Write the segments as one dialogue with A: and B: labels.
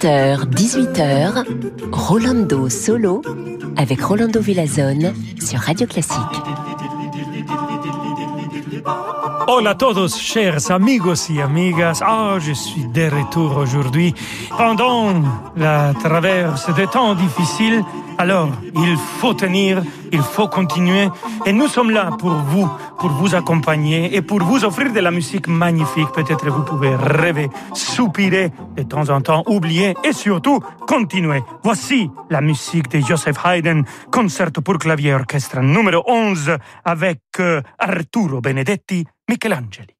A: 17h, 18h, Rolando Solo avec Rolando Villazone sur Radio Classique.
B: Hola a todos, chers amigos y amigas. Ah, je suis de retour aujourd'hui. Pendant la traverse des temps difficiles, alors il faut tenir, il faut continuer. Et nous sommes là pour vous, pour vous accompagner et pour vous offrir de la musique magnifique. Peut-être vous pouvez rêver, soupirer de temps en temps, oublier et surtout continuer. Voici la musique de Joseph Haydn, concerto pour clavier orchestre numéro 11 avec euh, Arturo Benedetti Michelangeli.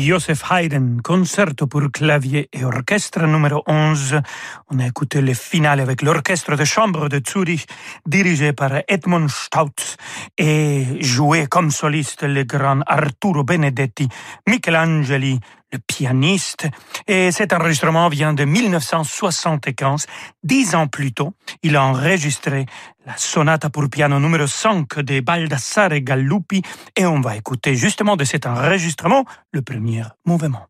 B: Joseph Haydn, concerto pour clavier et orchestre numéro 11. On a écouté le final avec l'orchestre de chambre de Zurich, dirigé par Edmund Stautz et joué comme soliste le grand Arturo Benedetti, Michelangeli, le pianiste. Et cet enregistrement vient de 1975. Dix ans plus tôt, il a enregistré la sonate pour piano numéro 5 de Baldassare Gallupi et on va écouter justement de cet enregistrement le premier mouvement.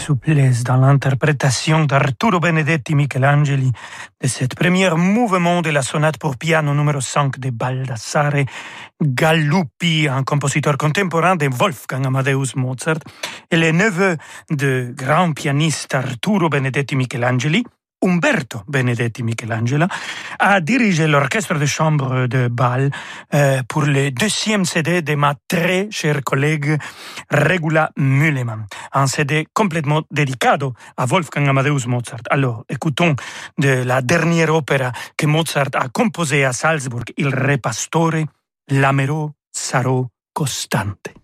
B: Souplesse dans l'interprétation d'Arturo Benedetti Michelangeli de cette première mouvement de la sonate pour piano numéro 5 de Baldassare Galuppi, un compositeur contemporain de Wolfgang Amadeus Mozart, et le neveu de grand pianiste Arturo Benedetti Michelangeli, Umberto Benedetti Michelangelo a dirigé l'orchestre de chambre de Bâle euh, pour le deuxième CD de ma très chère collègue Regula Müllemann, un CD complètement dédié à Wolfgang Amadeus Mozart. Alors, écoutons de la dernière opéra que Mozart a composée à Salzburg, Il Re Pastore, L'Amero sarò costante.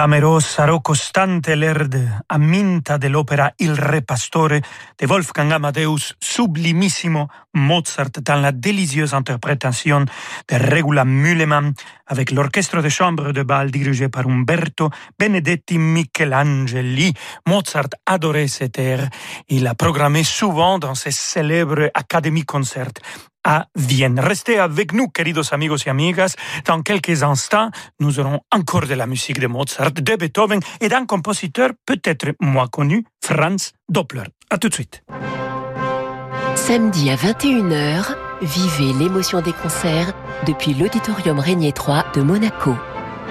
B: Clamorosa, rocostante l'erde aminta dell'opera Il Re Pastore de Wolfgang Amadeus, sublimissimo Mozart dans la délicieuse interprétation de Regula Mühlemann avec l'orchestre de chambre de bal dirigé par Umberto Benedetti Michelangeli. Mozart adorait cet air. Il a programmé souvent dans ses célèbres Academy Concerts à Vienne. Restez avec nous, queridos amigos et amigas. Dans quelques instants, nous aurons encore de la musique de Mozart, de Beethoven et d'un compositeur peut-être moins connu, Franz Doppler. À tout de suite.
A: Samedi à 21h, vivez l'émotion des concerts depuis l'Auditorium Régnier 3 de Monaco.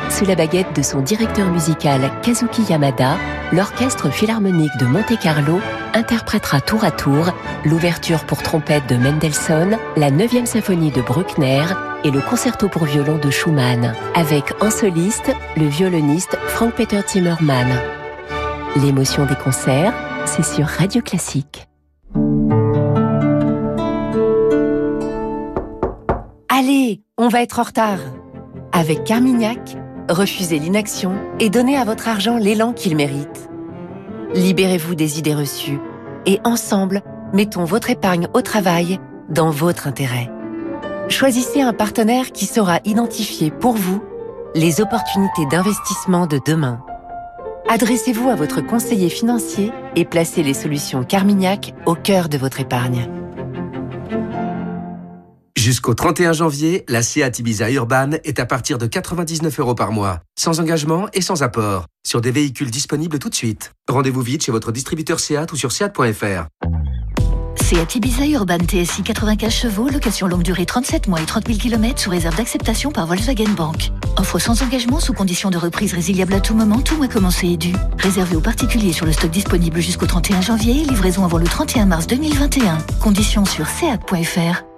A: Sous la baguette de son directeur musical Kazuki Yamada, l'Orchestre Philharmonique de Monte-Carlo interprétera tour à tour l'ouverture pour trompette de Mendelssohn, la 9e symphonie de Bruckner et le concerto pour violon de Schumann, avec en soliste le violoniste Frank-Peter Zimmermann. L'émotion des concerts, c'est sur Radio Classique.
C: Allez, on va être en retard. Avec Carmignac, refusez l'inaction et donnez à votre argent l'élan qu'il mérite. Libérez-vous des idées reçues et ensemble, mettons votre épargne au travail dans votre intérêt. Choisissez un partenaire qui saura identifier pour vous les opportunités d'investissement de demain. Adressez-vous à votre conseiller financier et placez les solutions Carmignac au cœur de votre épargne.
D: Jusqu'au 31 janvier, la Seat Ibiza Urban est à partir de 99 euros par mois, sans engagement et sans apport, sur des véhicules disponibles tout de suite. Rendez-vous vite chez votre distributeur Seat ou sur seat.fr.
E: Seat Ibiza Urban TSI 95 chevaux, location longue durée 37 mois et 30 000 km sous réserve d'acceptation par Volkswagen Bank. Offre sans engagement sous condition de reprise résiliable à tout moment, tout mois commencé et dû. Réservé aux particuliers sur le stock disponible jusqu'au 31 janvier, livraison avant le 31 mars 2021. Conditions sur seat.fr.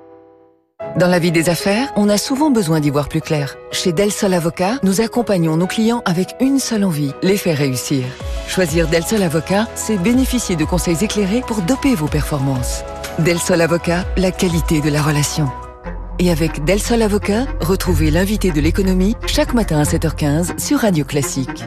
F: Dans la vie des affaires, on a souvent besoin d'y voir plus clair. Chez Del Sol Avocat, nous accompagnons nos clients avec une seule envie, les faire réussir. Choisir Del Sol Avocat, c'est bénéficier de conseils éclairés pour doper vos performances. Del Sol Avocat, la qualité de la relation. Et avec Del Sol Avocat, retrouvez l'invité de l'économie chaque matin à 7h15 sur Radio Classique.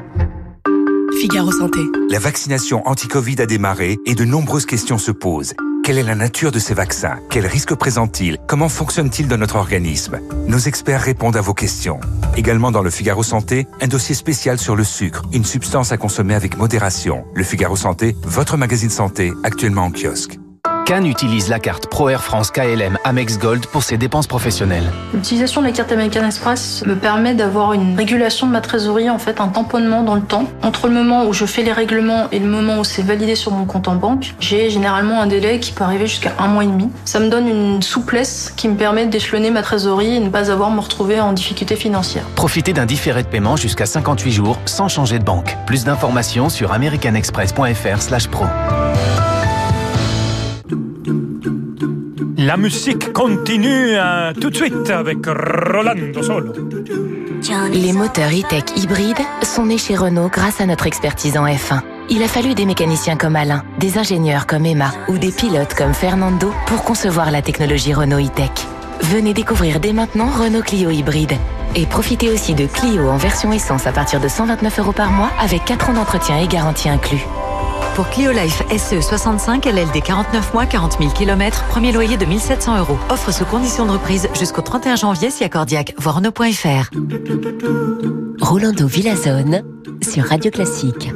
G: La vaccination anti-Covid a démarré et de nombreuses questions se posent. Quelle est la nature de ces vaccins? Quels risques présentent-ils? Comment fonctionnent-ils dans notre organisme? Nos experts répondent à vos questions. Également dans le Figaro Santé, un dossier spécial sur le sucre, une substance à consommer avec modération. Le Figaro Santé, votre magazine santé, actuellement en kiosque.
H: Cannes utilise la carte Pro Air France KLM Amex Gold pour ses dépenses professionnelles.
I: L'utilisation de la carte American Express me permet d'avoir une régulation de ma trésorerie, en fait un tamponnement dans le temps. Entre le moment où je fais les règlements et le moment où c'est validé sur mon compte en banque, j'ai généralement un délai qui peut arriver jusqu'à un mois et demi. Ça me donne une souplesse qui me permet d'échelonner ma trésorerie et ne pas avoir à me retrouver en difficulté financière.
H: Profitez d'un différé de paiement jusqu'à 58 jours sans changer de banque. Plus d'informations sur americanexpress.fr/pro.
B: La musique continue euh, tout de suite avec Rolando Solo.
A: Les moteurs e-tech hybrides sont nés chez Renault grâce à notre expertise en F1. Il a fallu des mécaniciens comme Alain, des ingénieurs comme Emma ou des pilotes comme Fernando pour concevoir la technologie Renault e-tech. Venez découvrir dès maintenant Renault Clio hybride. Et profitez aussi de Clio en version essence à partir de 129 euros par mois avec 4 ans d'entretien et garantie inclus.
J: Pour Clio Life SE 65 LLD 49 mois, 40 000 km, premier loyer de 1700 euros. Offre sous condition de reprise jusqu'au 31 janvier si accordiaque. Voir nos.fr.
A: Rolando Villazone sur Radio Classique.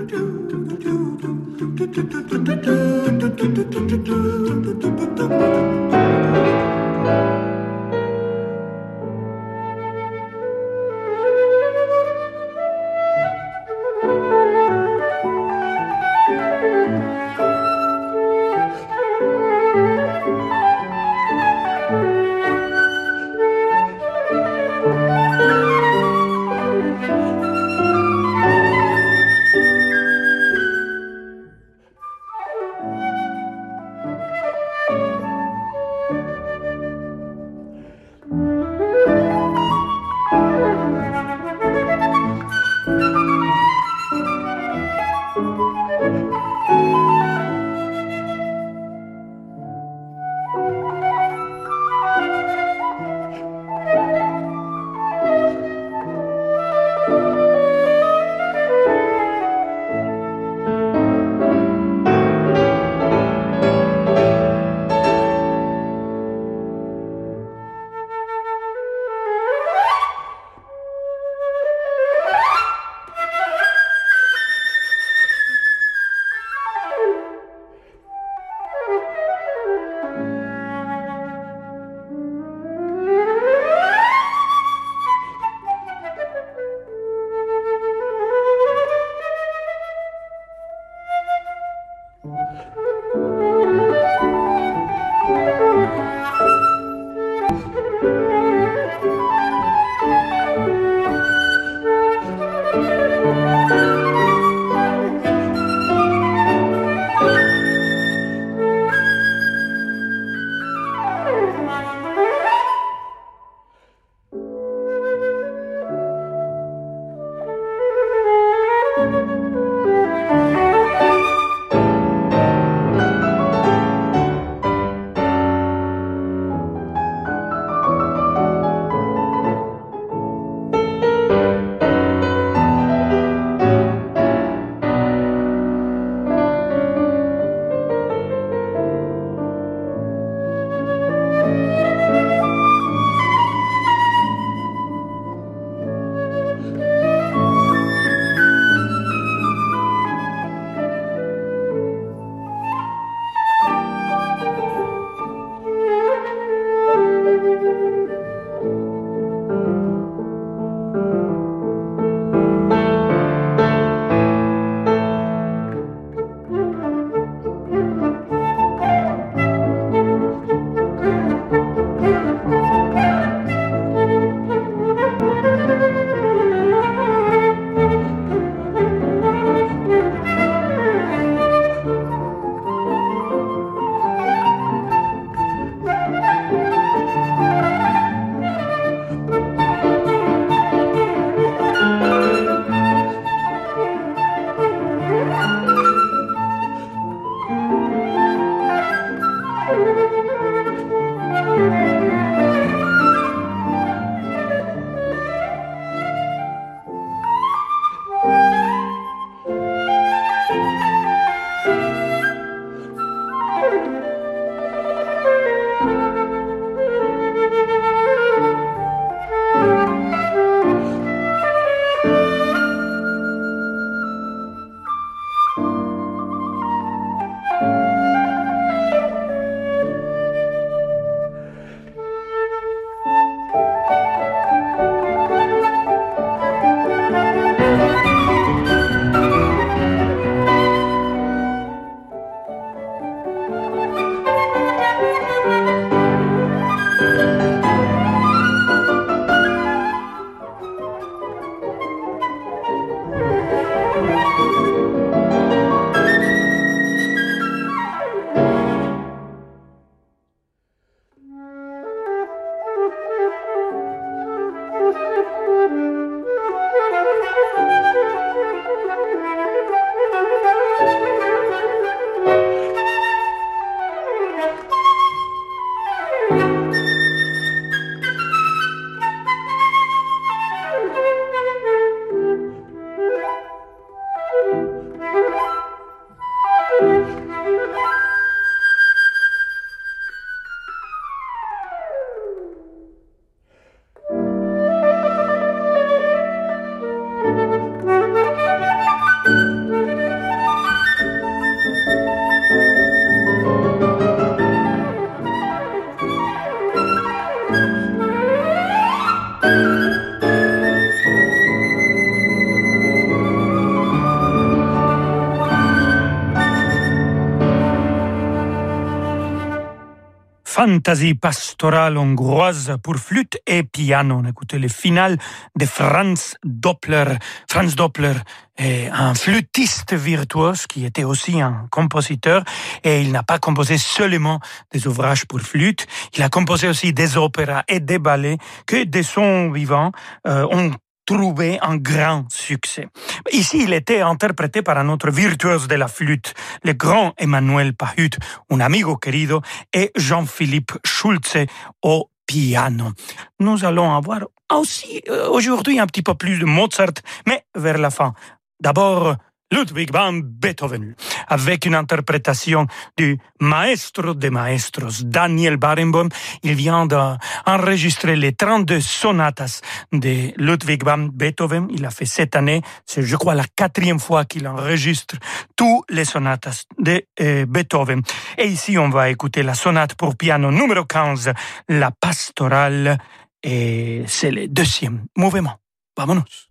B: Fantasy pastorale hongroise pour flûte et piano. On a écouté le final de Franz Doppler. Franz Doppler est un flûtiste virtuose qui était aussi un compositeur et il n'a pas composé seulement des ouvrages pour flûte, il a composé aussi des opéras et des ballets que de son vivant euh, ont trouvé un grand succès. Ici, il était interprété par un autre virtuose de la flûte, le grand Emmanuel Pahut, un amigo querido, et Jean-Philippe Schulze au piano. Nous allons avoir aussi euh, aujourd'hui un petit peu plus de Mozart, mais vers la fin. D'abord, Ludwig van Beethoven, avec une interprétation du maestro de maestros, Daniel Barenboim. Il vient d'enregistrer les 32 sonatas de Ludwig van Beethoven. Il a fait cette année, c'est je crois la quatrième fois qu'il enregistre tous les sonatas de euh, Beethoven. Et ici, on va écouter la sonate pour piano numéro 15, la pastorale, et c'est le deuxième mouvement. Vamonos.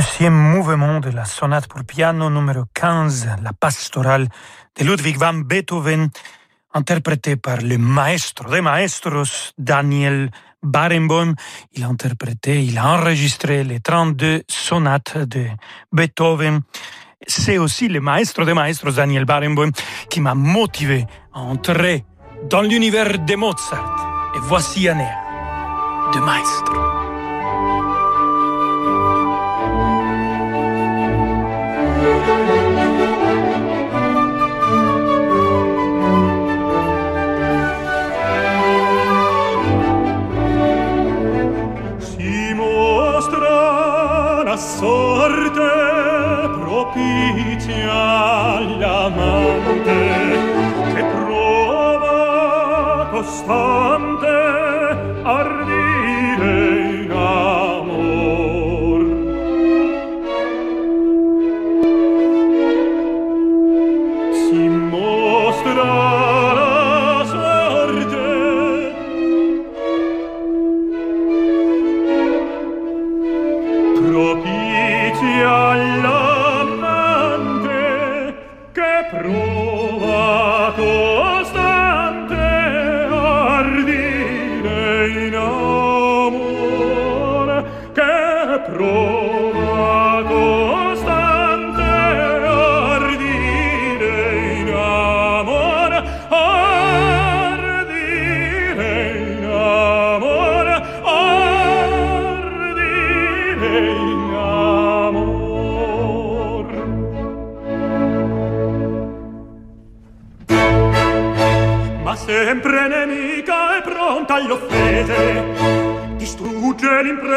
B: Deuxième mouvement de la sonate pour piano numéro 15, la pastorale de Ludwig van Beethoven, interprétée par le maestro des maestros, Daniel Barenboim. Il a interprété, il a enregistré les 32 sonates de Beethoven. C'est aussi le maestro des maestros, Daniel Barenboim, qui m'a motivé à entrer dans l'univers de Mozart. Et voici un air de maestro.
K: sorte propitia all'amante che prova costante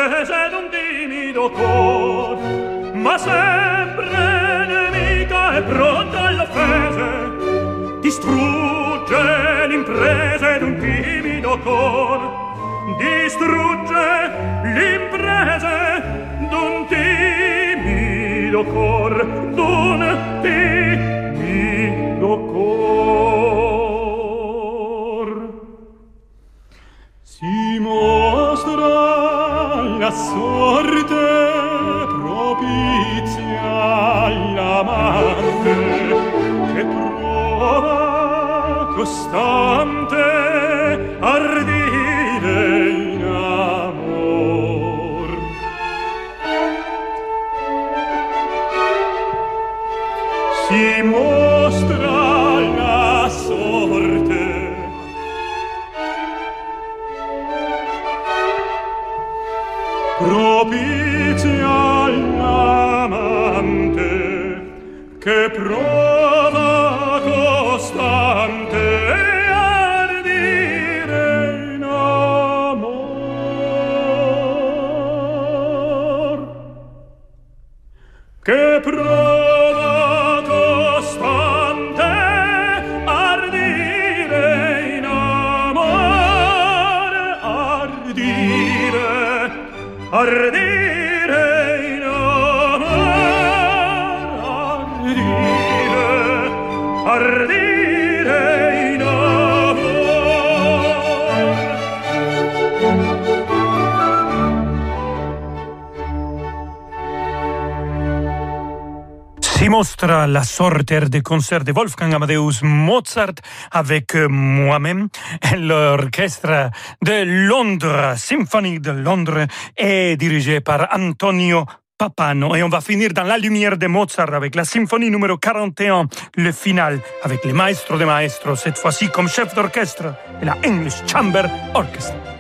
K: l'imprese d'un timido cor ma sempre nemica e pronta alle offese distrugge l'imprese d'un timido cor distrugge l'imprese d'un timido cor d'un timido la sorte
B: des concerts de Wolfgang Amadeus Mozart avec euh, moi-même, l'orchestre de Londres, Symphonie de Londres, est dirigé par Antonio Papano. Et on va finir dans la lumière de Mozart avec la symphonie numéro 41, le final, avec le maestro de maestros, cette fois-ci comme chef d'orchestre, et la English Chamber Orchestra.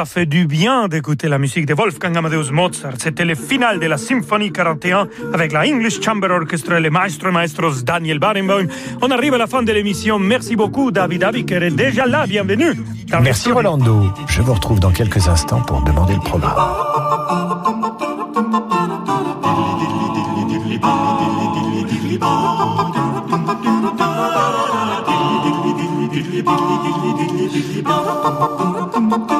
B: Ça fait du bien d'écouter la musique de Wolfgang Amadeus Mozart. C'était le final de la Symphonie 41 avec la English Chamber Orchestra et le maestro maestros Daniel Barenboim. On arrive à la fin de l'émission. Merci beaucoup, David Abiker est déjà là. Bienvenue.
L: Merci Rolando. Je vous retrouve dans quelques instants pour demander le programme.